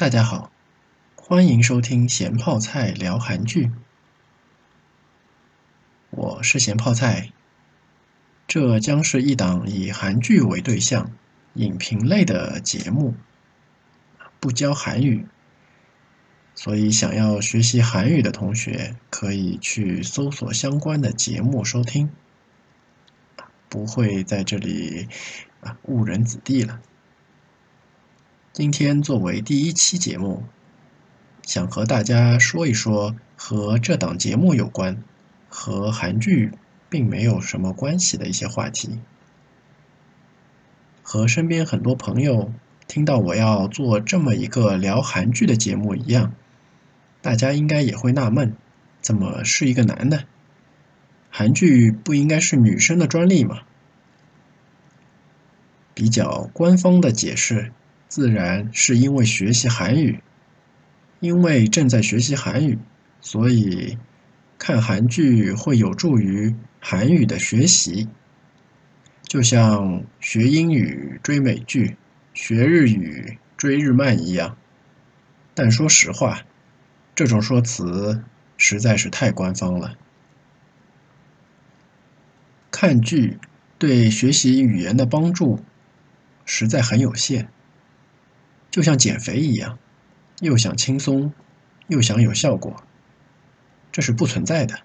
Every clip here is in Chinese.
大家好，欢迎收听咸泡菜聊韩剧，我是咸泡菜。这将是一档以韩剧为对象、影评类的节目，不教韩语，所以想要学习韩语的同学可以去搜索相关的节目收听，不会在这里误人子弟了。今天作为第一期节目，想和大家说一说和这档节目有关、和韩剧并没有什么关系的一些话题。和身边很多朋友听到我要做这么一个聊韩剧的节目一样，大家应该也会纳闷：怎么是一个男的？韩剧不应该是女生的专利吗？比较官方的解释。自然是因为学习韩语，因为正在学习韩语，所以看韩剧会有助于韩语的学习，就像学英语追美剧、学日语追日漫一样。但说实话，这种说辞实在是太官方了。看剧对学习语言的帮助实在很有限。就像减肥一样，又想轻松，又想有效果，这是不存在的。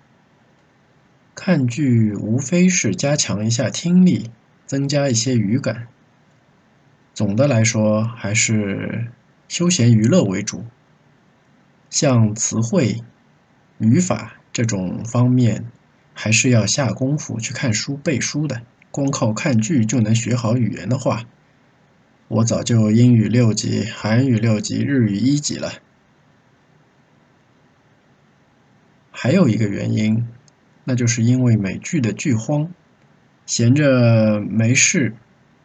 看剧无非是加强一下听力，增加一些语感。总的来说，还是休闲娱乐为主。像词汇、语法这种方面，还是要下功夫去看书、背书的。光靠看剧就能学好语言的话，我早就英语六级、韩语六级、日语一级了。还有一个原因，那就是因为美剧的剧荒，闲着没事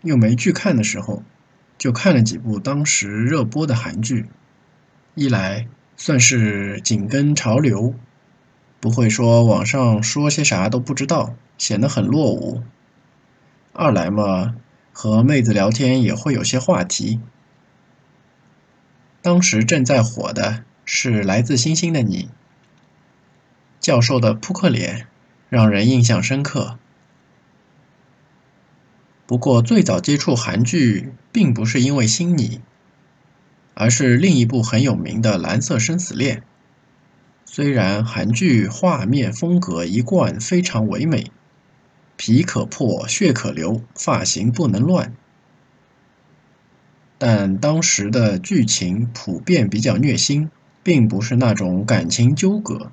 又没剧看的时候，就看了几部当时热播的韩剧。一来算是紧跟潮流，不会说网上说些啥都不知道，显得很落伍；二来嘛。和妹子聊天也会有些话题。当时正在火的是《来自星星的你》，教授的扑克脸让人印象深刻。不过最早接触韩剧并不是因为《星你》，而是另一部很有名的《蓝色生死恋》。虽然韩剧画面风格一贯非常唯美。皮可破，血可流，发型不能乱。但当时的剧情普遍比较虐心，并不是那种感情纠葛。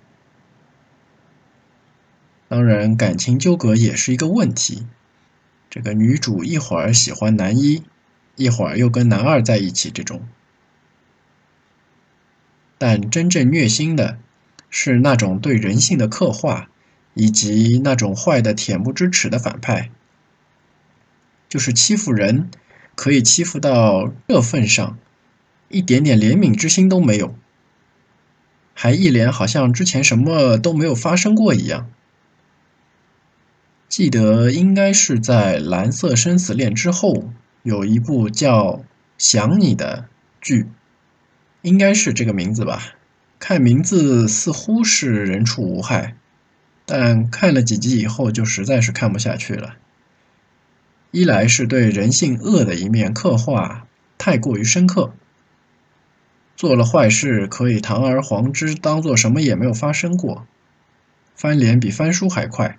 当然，感情纠葛也是一个问题。这个女主一会儿喜欢男一，一会儿又跟男二在一起，这种。但真正虐心的，是那种对人性的刻画。以及那种坏的恬不知耻的反派，就是欺负人，可以欺负到这份上，一点点怜悯之心都没有，还一脸好像之前什么都没有发生过一样。记得应该是在《蓝色生死恋》之后有一部叫《想你》的剧，应该是这个名字吧？看名字似乎是人畜无害。但看了几集以后，就实在是看不下去了。一来是对人性恶的一面刻画太过于深刻，做了坏事可以堂而皇之当做什么也没有发生过，翻脸比翻书还快；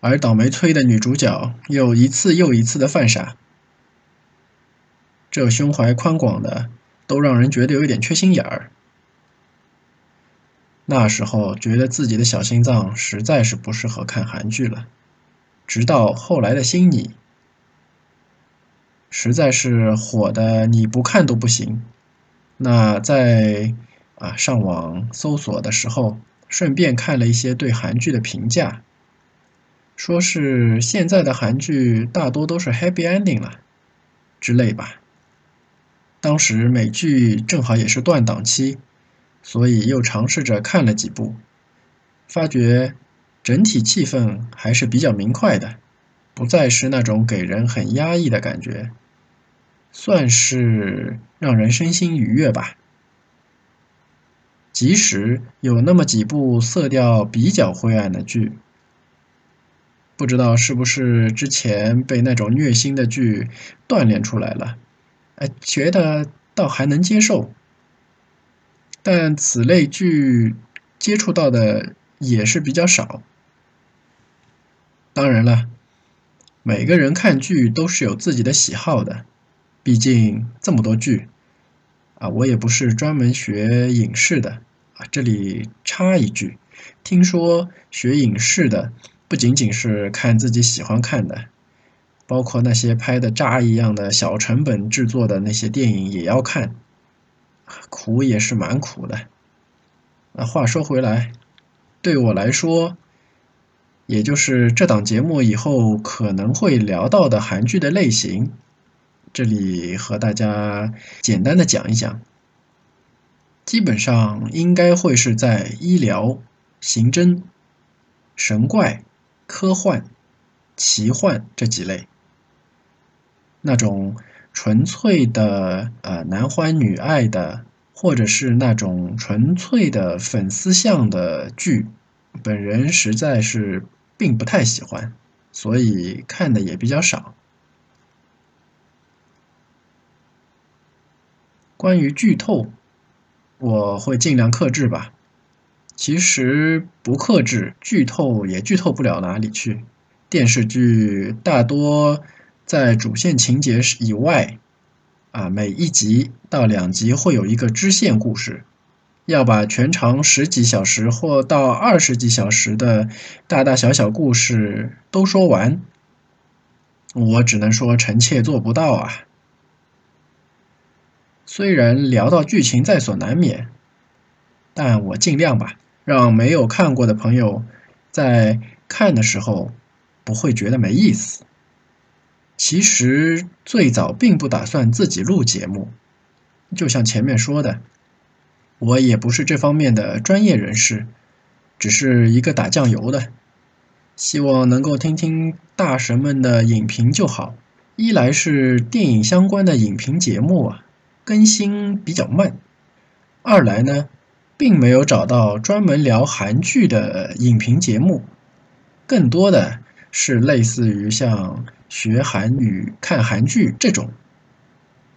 而倒霉催的女主角又一次又一次的犯傻，这胸怀宽广的都让人觉得有一点缺心眼儿。那时候觉得自己的小心脏实在是不适合看韩剧了，直到后来的《心你》，实在是火的你不看都不行。那在啊上网搜索的时候，顺便看了一些对韩剧的评价，说是现在的韩剧大多都是 happy ending 了之类吧。当时美剧正好也是断档期。所以又尝试着看了几部，发觉整体气氛还是比较明快的，不再是那种给人很压抑的感觉。算是让人身心愉悦吧。即使有那么几部色调比较灰暗的剧，不知道是不是之前被那种虐心的剧锻炼出来了，哎，觉得倒还能接受。但此类剧接触到的也是比较少。当然了，每个人看剧都是有自己的喜好的，毕竟这么多剧，啊，我也不是专门学影视的，啊，这里插一句，听说学影视的不仅仅是看自己喜欢看的，包括那些拍的渣一样的小成本制作的那些电影也要看，苦也是蛮苦的。那话说回来，对我来说。也就是这档节目以后可能会聊到的韩剧的类型，这里和大家简单的讲一讲。基本上应该会是在医疗、刑侦、神怪、科幻、奇幻这几类。那种纯粹的呃男欢女爱的，或者是那种纯粹的粉丝向的剧，本人实在是。并不太喜欢，所以看的也比较少。关于剧透，我会尽量克制吧。其实不克制，剧透也剧透不了哪里去。电视剧大多在主线情节以外，啊，每一集到两集会有一个支线故事。要把全长十几小时或到二十几小时的大大小小故事都说完，我只能说臣妾做不到啊。虽然聊到剧情在所难免，但我尽量吧，让没有看过的朋友在看的时候不会觉得没意思。其实最早并不打算自己录节目，就像前面说的。我也不是这方面的专业人士，只是一个打酱油的，希望能够听听大神们的影评就好。一来是电影相关的影评节目啊，更新比较慢；二来呢，并没有找到专门聊韩剧的影评节目，更多的是类似于像学韩语、看韩剧这种，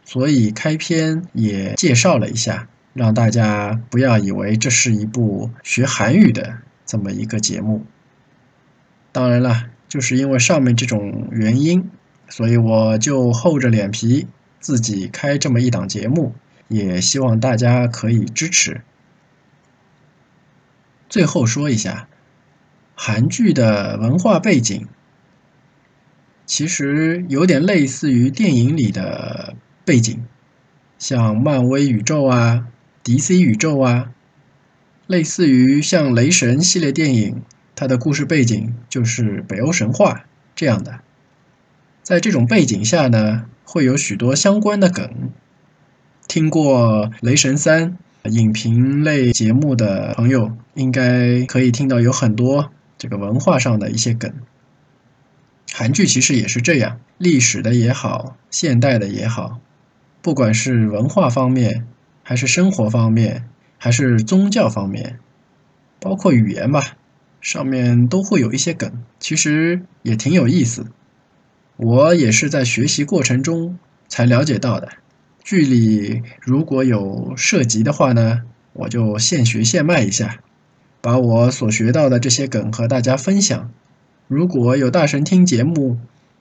所以开篇也介绍了一下。让大家不要以为这是一部学韩语的这么一个节目。当然了，就是因为上面这种原因，所以我就厚着脸皮自己开这么一档节目，也希望大家可以支持。最后说一下，韩剧的文化背景其实有点类似于电影里的背景，像漫威宇宙啊。DC 宇宙啊，类似于像雷神系列电影，它的故事背景就是北欧神话这样的。在这种背景下呢，会有许多相关的梗。听过《雷神三》影评类节目的朋友，应该可以听到有很多这个文化上的一些梗。韩剧其实也是这样，历史的也好，现代的也好，不管是文化方面。还是生活方面，还是宗教方面，包括语言吧，上面都会有一些梗，其实也挺有意思。我也是在学习过程中才了解到的。剧里如果有涉及的话呢，我就现学现卖一下，把我所学到的这些梗和大家分享。如果有大神听节目，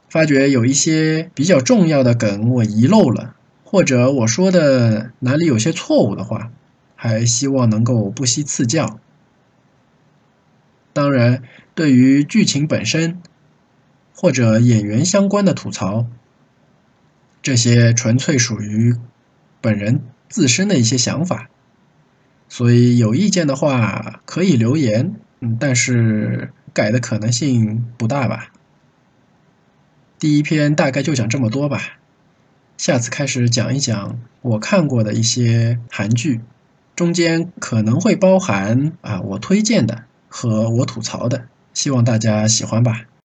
发觉有一些比较重要的梗我遗漏了。或者我说的哪里有些错误的话，还希望能够不惜赐教。当然，对于剧情本身或者演员相关的吐槽，这些纯粹属于本人自身的一些想法，所以有意见的话可以留言，嗯，但是改的可能性不大吧。第一篇大概就讲这么多吧。下次开始讲一讲我看过的一些韩剧，中间可能会包含啊我推荐的和我吐槽的，希望大家喜欢吧。